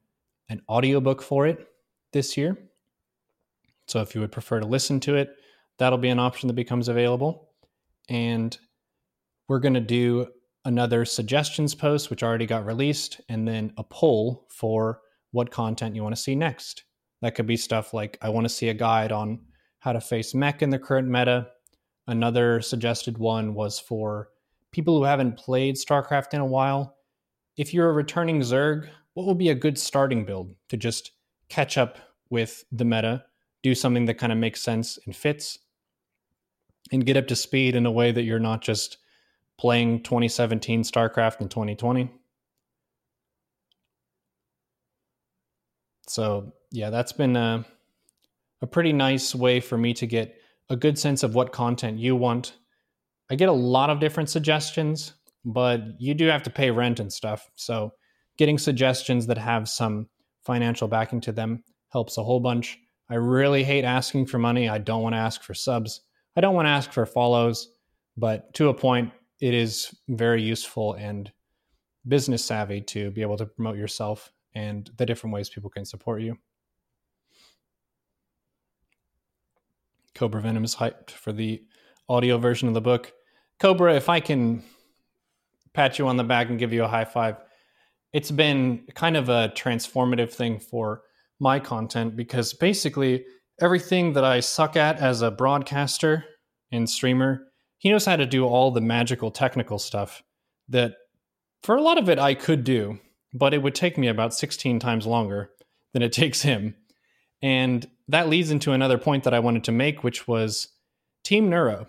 an audiobook for it this year. So if you would prefer to listen to it, that'll be an option that becomes available. And we're going to do another suggestions post, which already got released, and then a poll for what content you want to see next. That could be stuff like I want to see a guide on how to face mech in the current meta. Another suggested one was for people who haven't played StarCraft in a while. If you're a returning Zerg, what will be a good starting build to just catch up with the meta, do something that kind of makes sense and fits, and get up to speed in a way that you're not just playing 2017 StarCraft in 2020. So, yeah, that's been a, a pretty nice way for me to get a good sense of what content you want. I get a lot of different suggestions, but you do have to pay rent and stuff. So, getting suggestions that have some financial backing to them helps a whole bunch. I really hate asking for money. I don't want to ask for subs. I don't want to ask for follows, but to a point, it is very useful and business savvy to be able to promote yourself and the different ways people can support you. Cobra Venom is hyped for the audio version of the book. Cobra, if I can pat you on the back and give you a high five, it's been kind of a transformative thing for my content because basically everything that I suck at as a broadcaster and streamer, he knows how to do all the magical technical stuff that for a lot of it I could do, but it would take me about 16 times longer than it *laughs* takes him. And that leads into another point that I wanted to make, which was Team Neuro.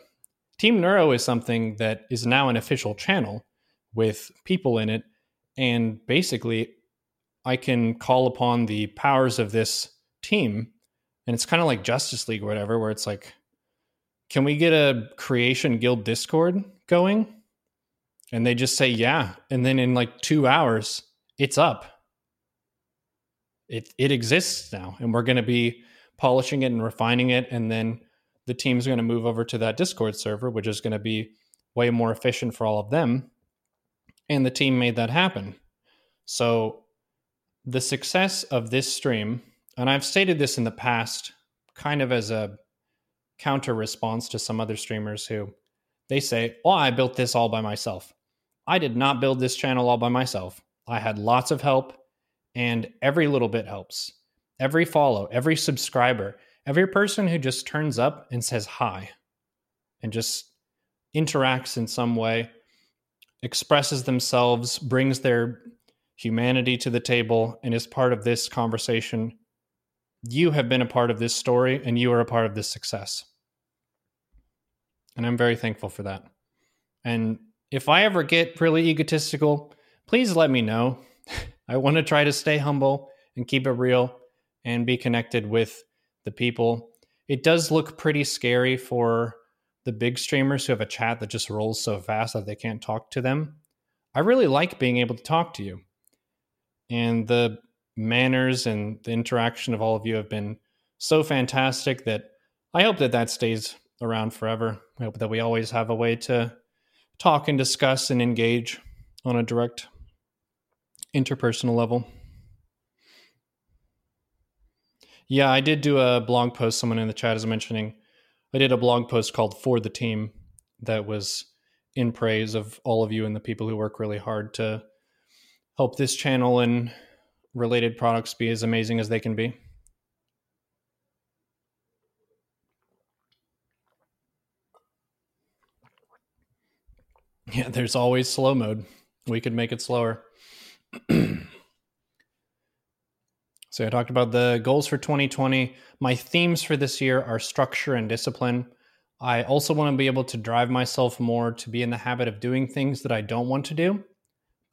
Team Neuro is something that is now an official channel with people in it and basically I can call upon the powers of this team, and it's kind of like Justice League or whatever, where it's like, can we get a creation guild Discord going? And they just say yeah, and then in like two hours, it's up. It it exists now, and we're going to be polishing it and refining it, and then the team's going to move over to that Discord server, which is going to be way more efficient for all of them and the team made that happen. So, the success of this stream, and I've stated this in the past kind of as a counter response to some other streamers who they say, Oh, I built this all by myself. I did not build this channel all by myself. I had lots of help, and every little bit helps. Every follow, every subscriber, every person who just turns up and says hi and just interacts in some way expresses themselves, brings their humanity to the table, and is part of this conversation. You have been a part of this story and you are a part of this success. And I'm very thankful for that. And if I ever get really egotistical, please let me know. *laughs* I want to try to stay humble and keep it real and be connected with the people. It does look pretty scary for the big streamers who have a chat that just rolls so fast that they can't talk to them. I really like being able to talk to you. And the manners and the interaction of all of you have been so fantastic that I hope that that stays around forever. I hope that we always have a way to talk and discuss and engage on a direct interpersonal level. Yeah, I did do a blog post. Someone in the chat is mentioning I did a blog post called For the Team that was in praise of all of you and the people who work really hard to help this channel and related products be as amazing as they can be. Yeah, there's always slow mode. We could make it slower. *clears throat* So I talked about the goals for 2020. My themes for this year are structure and discipline. I also want to be able to drive myself more to be in the habit of doing things that I don't want to do,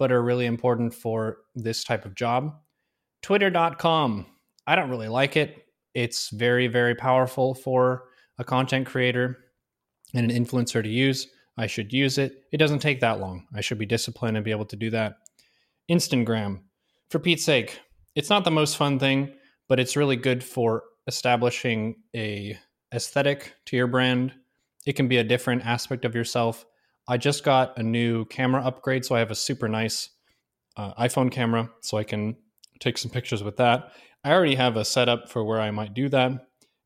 but are really important for this type of job. Twitter.com. I don't really like it. It's very, very powerful for a content creator and an influencer to use. I should use it. It doesn't take that long. I should be disciplined and be able to do that. Instagram. For Pete's sake, it's not the most fun thing, but it's really good for establishing a aesthetic to your brand. It can be a different aspect of yourself. I just got a new camera upgrade, so I have a super nice uh, iPhone camera, so I can take some pictures with that. I already have a setup for where I might do that,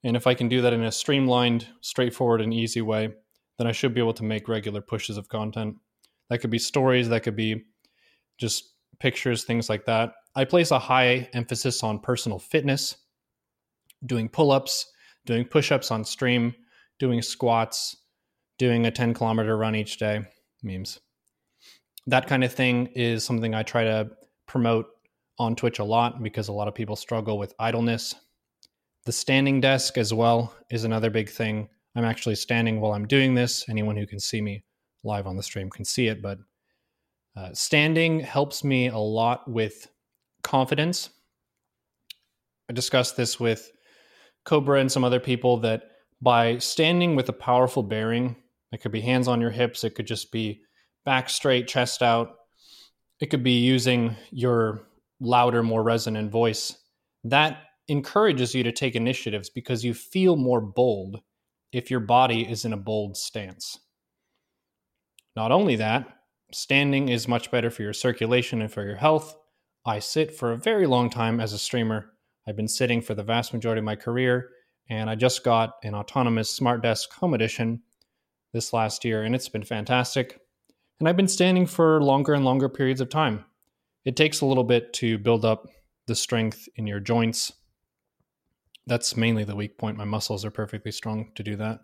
and if I can do that in a streamlined, straightforward, and easy way, then I should be able to make regular pushes of content. That could be stories, that could be just pictures, things like that. I place a high emphasis on personal fitness, doing pull ups, doing push ups on stream, doing squats, doing a 10 kilometer run each day. Memes. That kind of thing is something I try to promote on Twitch a lot because a lot of people struggle with idleness. The standing desk as well is another big thing. I'm actually standing while I'm doing this. Anyone who can see me live on the stream can see it, but uh, standing helps me a lot with confidence. I discussed this with Cobra and some other people that by standing with a powerful bearing, it could be hands on your hips, it could just be back straight, chest out, it could be using your louder, more resonant voice. That encourages you to take initiatives because you feel more bold if your body is in a bold stance. Not only that, standing is much better for your circulation and for your health. I sit for a very long time as a streamer. I've been sitting for the vast majority of my career, and I just got an autonomous smart desk home edition this last year, and it's been fantastic. And I've been standing for longer and longer periods of time. It takes a little bit to build up the strength in your joints. That's mainly the weak point. My muscles are perfectly strong to do that.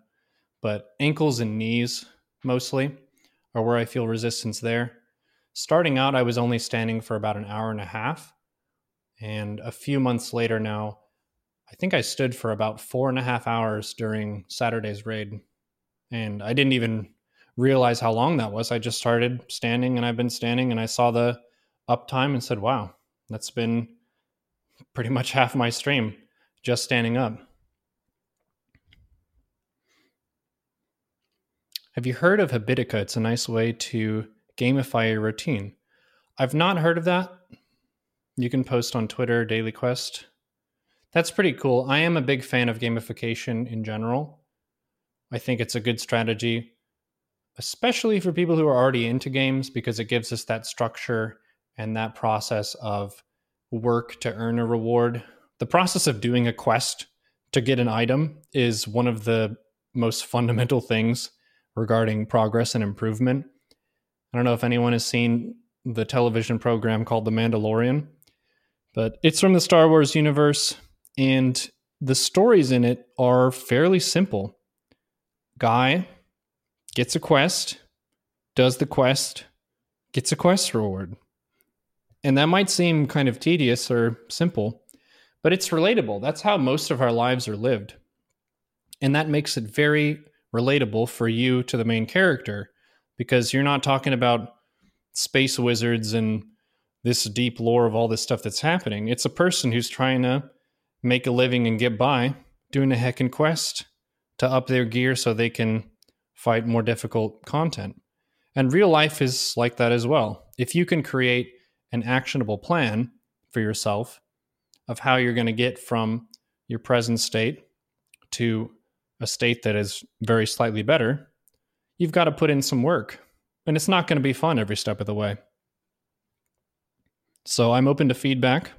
But ankles and knees mostly are where I feel resistance there. Starting out, I was only standing for about an hour and a half. And a few months later now, I think I stood for about four and a half hours during Saturday's raid. And I didn't even realize how long that was. I just started standing and I've been standing and I saw the uptime and said, wow, that's been pretty much *laughs* half my stream just standing up. Have you heard of Habitica? It's a nice way to gamify your routine. I've not heard of that. You can post on Twitter, Daily Quest. That's pretty cool. I am a big fan of gamification in general. I think it's a good strategy, especially for people who are already into games, because it gives us that structure and that process of work to earn a reward. The process of doing a quest to get an item is one of the most fundamental things regarding progress and improvement. I don't know if anyone has seen the television program called The Mandalorian, but it's from the Star Wars universe, and the stories in it are fairly simple. Guy gets a quest, does the quest, gets a quest reward. And that might seem kind of tedious or simple, but it's relatable. That's how most of our lives are lived. And that makes it very relatable for you to the main character because you're not talking about space wizards and this deep lore of all this stuff that's happening. It's a person who's trying to make a living and get by doing a heckin' quest to up their gear so they can fight more difficult content. And real life is like that as well. If you can create an actionable plan for yourself of how you're going to get from your present state to a state that is very slightly better, you've got to put in some work. And it's not going to be fun every step of the way. So I'm open to feedback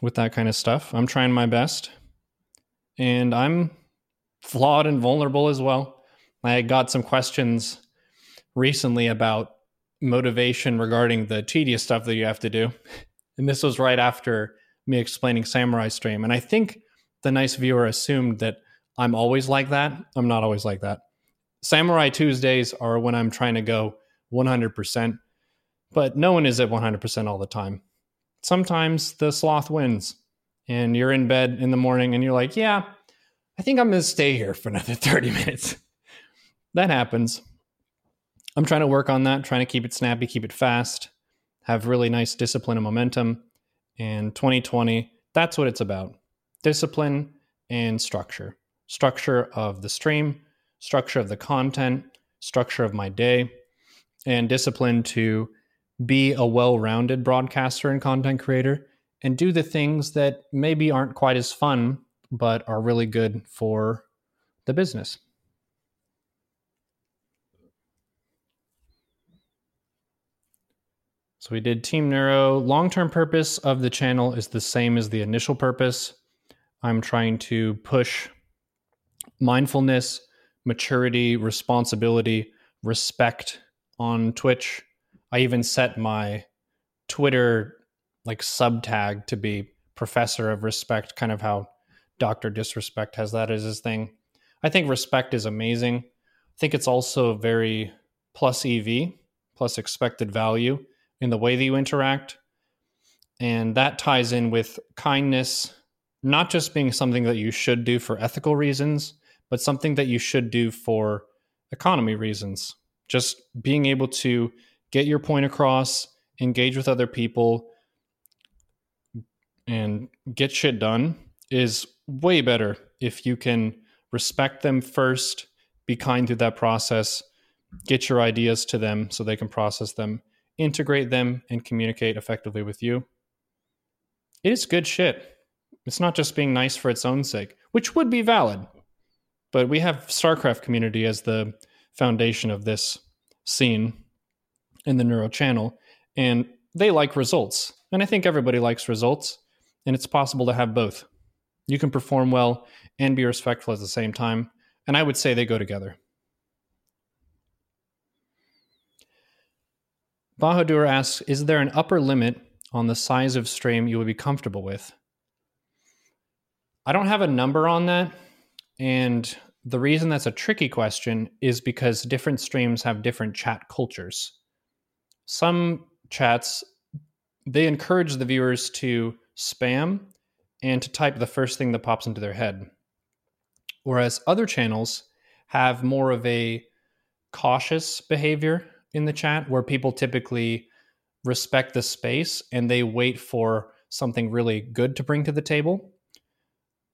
with that kind of stuff. I'm trying my best. And I'm flawed and vulnerable as well. I got some questions recently about motivation regarding the tedious stuff that you have to do. And this was right after me explaining Samurai Stream. And I think the nice viewer assumed that I'm always like that. I'm not always like that. Samurai Tuesdays are when I'm trying to go 100%, but no one is at 100% all the time. sometimes the sloth wins and you're in bed in the morning and you're like, yeah, I think I'm going to stay here for another *laughs* 30 minutes. that happens. I'm trying to work on that, trying to keep it snappy, keep it fast, have really nice discipline and momentum. And 2020, that's what it's about discipline and structure. Structure of the stream, structure of the content, structure of my day, and discipline to be a well rounded broadcaster and content creator and do the things that maybe aren't quite as fun, but are really good for the business. So we did Team Neuro. Long term purpose of the channel is the same as the initial purpose. I'm trying to push mindfulness, maturity, responsibility, respect on Twitch. I even set my Twitter like sub tag to be professor of respect, kind of how Dr. Disrespect has that as his thing. I think respect is amazing. I think it's also very plus EV, plus expected value in the way that you interact. And that ties in with kindness, not just being something that you should do for ethical reasons, but something that you should do for economy reasons. Just being able to get your point across, engage with other people, and get shit done is way better if you can respect them first, be kind through that process, get your ideas to them so they can process them, integrate them, and communicate effectively with you. It is good shit. It's not just being nice for its own sake, which would be valid. But we have StarCraft community as the foundation of this scene in the Neuro channel, and they like results. And I think everybody likes results, and it's possible to have both. You can perform well and be respectful at the same time, and I would say they go together. Bahadur asks Is there an upper limit on the size of stream you would be comfortable with? I don't have a number on that. And the reason that's a tricky question is because different streams have different chat cultures. Some chats, they encourage the viewers to spam and to type the first thing that pops into their head. Whereas other channels have more of a cautious behavior in the chat where people typically respect the space and they wait for something really good to bring to the table.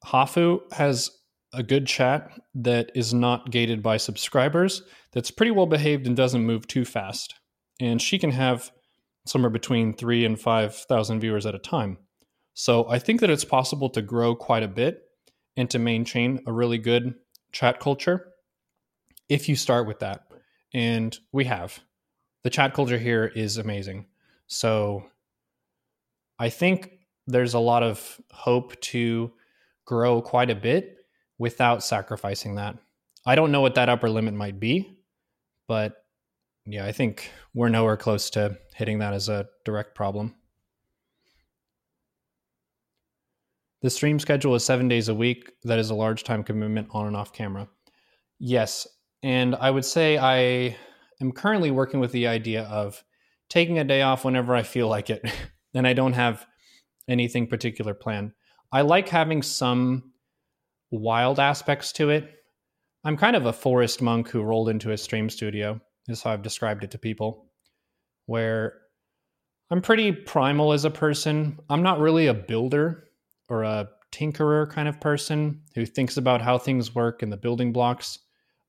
Hafu has a good chat that is not gated by subscribers, that's pretty well behaved and doesn't move too fast. And she can have somewhere between three and 5,000 viewers at a time. So I think that it's possible to grow quite a bit and to maintain a really good chat culture if you start with that. And we have. The chat culture here is amazing. So I think there's a lot of hope to grow quite a bit without sacrificing that. I don't know what that upper limit might be, but yeah, I think we're nowhere close to hitting that as a direct problem. The stream schedule is seven days a week. That is a large time commitment on and off camera. Yes. And I would say I am currently working with the idea of taking a day off whenever I feel like it. *laughs* and I don't have anything particular planned. I like having some wild aspects to it. I'm kind of a forest monk who rolled into a stream studio, is how I've described it to people, where I'm pretty primal as a person. I'm not really a builder or a tinkerer kind of person who thinks about how things work and the building blocks.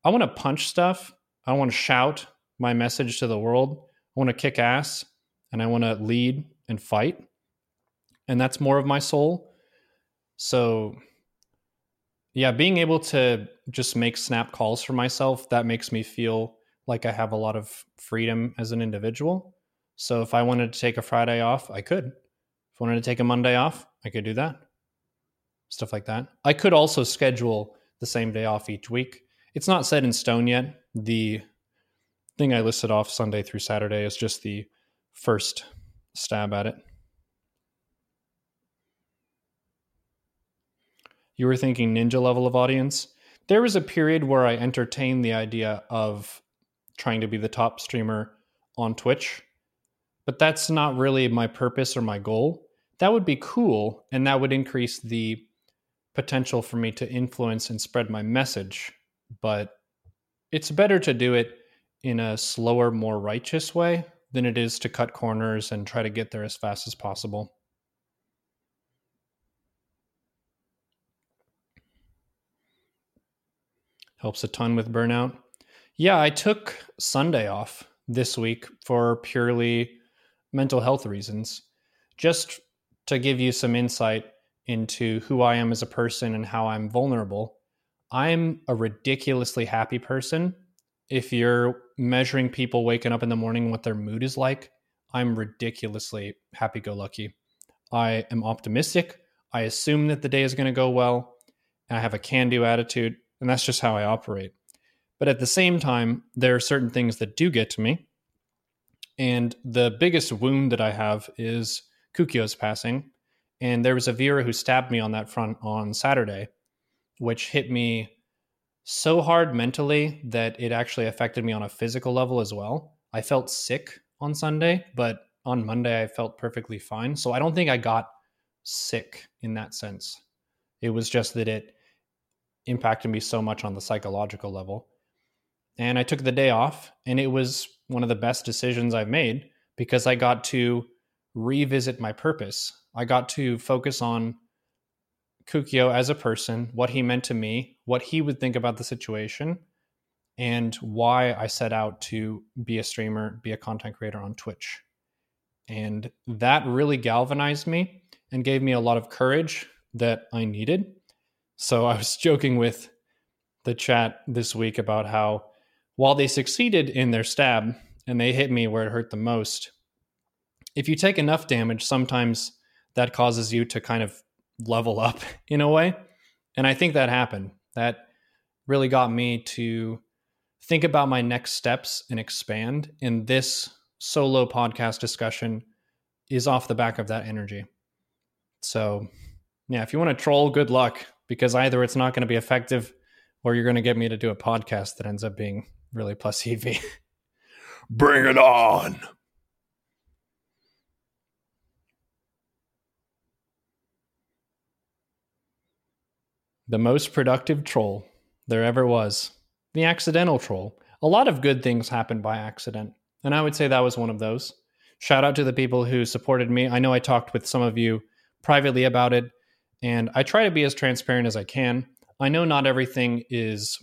I want to punch stuff. I want to shout my message to the world. I want to kick ass and I want to lead and fight. And that's more of my soul. So yeah, being able to just make snap calls for myself, that makes me feel like I have a lot of freedom as an individual. So if I wanted to take a Friday off, I could. If I wanted to take a Monday off, I could do that. Stuff like that. I could also schedule the same day off each week. It's not set in stone yet. The thing I listed off Sunday through Saturday is just the first stab at it. you were thinking ninja level of audience. There was a period where I entertained the idea of trying to be the top streamer on Twitch, but that's not really my purpose or my goal. that would be cool and that would increase the potential for me to influence and spread my message but it's better to do it in a slower more righteous way than it is to cut corners and try to get there as fast as possible. Helps a ton with burnout. Yeah i took sunday off this week for purely mental health reasons just to give you some insight into who I am as a person and how I'm vulnerable, I'm a ridiculously happy person. If you're measuring people waking up in the morning what their mood is like, I'm ridiculously happy go lucky. I am optimistic. I assume that the day is going to go well. I have a can do attitude, and that's just how I operate. But at the same time, there are certain things that do get to me. And the biggest wound that I have is Kukyo's passing. And there was a viewer who stabbed me on that front on Saturday, which hit me so hard mentally that it actually affected me on a physical level as well. I felt sick on Sunday, but on Monday I felt perfectly fine. So I don't think I got sick in that sense. It was just that it impacted me so much on the psychological level. And I took the day off, and it was one of the best decisions I've made because I got to revisit my purpose. I got to focus on Kukyo as a person, what he meant to me, what he would think about the situation, and why I set out to be a streamer, be a content creator on Twitch. And that really galvanized me and gave me a lot of courage that I needed. So I was *laughs* joking with the chat this week about how while they succeeded in their stab and they hit me where it hurt the most, if you take enough damage, sometimes that causes you to kind of level up *laughs* in a way. And I think that happened. That really got me to think about my next steps and expand. And this solo podcast discussion is off the back of that energy. So, yeah, if you want to troll, good luck because either it's not going to be effective or you're going to get me to do a podcast that ends up being really plus EV. *laughs* Bring it on. The most productive troll there ever was. The accidental troll. A lot of good things happen by accident. And I would say that was one of those. Shout out to the people who supported me. I know I talked with some of you privately about it, and I try to be as transparent as I can. I know not everything is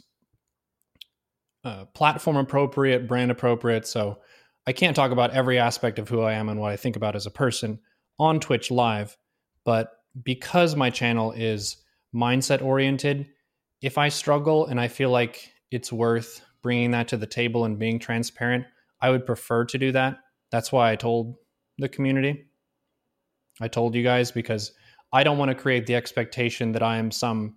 uh, platform appropriate, brand appropriate, so I can't talk about every aspect of who I am and what I think about as a person on Twitch Live. But because my channel is mindset oriented. If I struggle and I feel like it's worth bringing that to the table and being transparent, I would prefer to do that. That's why I told the community. I told you guys because I don't want to create the expectation that I am some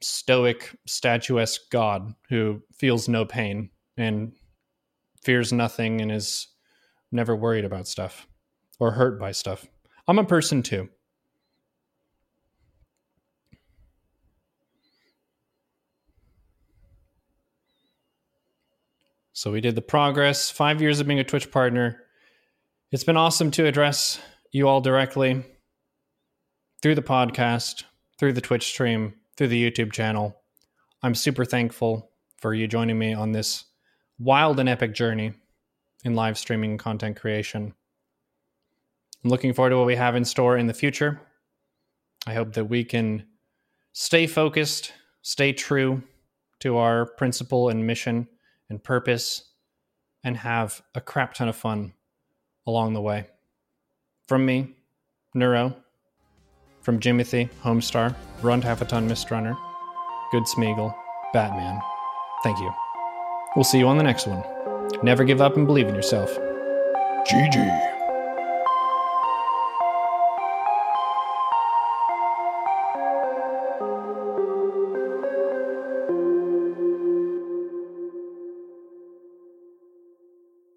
stoic, statuesque god who feels no pain and fears nothing and is never worried about stuff or hurt by stuff. I'm a person too. So we did the progress, five years of being a Twitch partner. It's been awesome to address you all directly through the podcast, through the Twitch stream, through the YouTube channel. I'm super thankful for you joining me on this wild and epic journey in live streaming content creation. I'm looking forward to what we have in store in the future. I hope that we can stay focused, stay true to our principle and mission and purpose and have a crap ton of fun along the way. From me, Neuro, from Jimothy, Homestar, Run Half a Ton Mist Runner, Good Smeagol, Batman. Thank you. We'll see you on the next one. Never give up and believe in yourself. GG.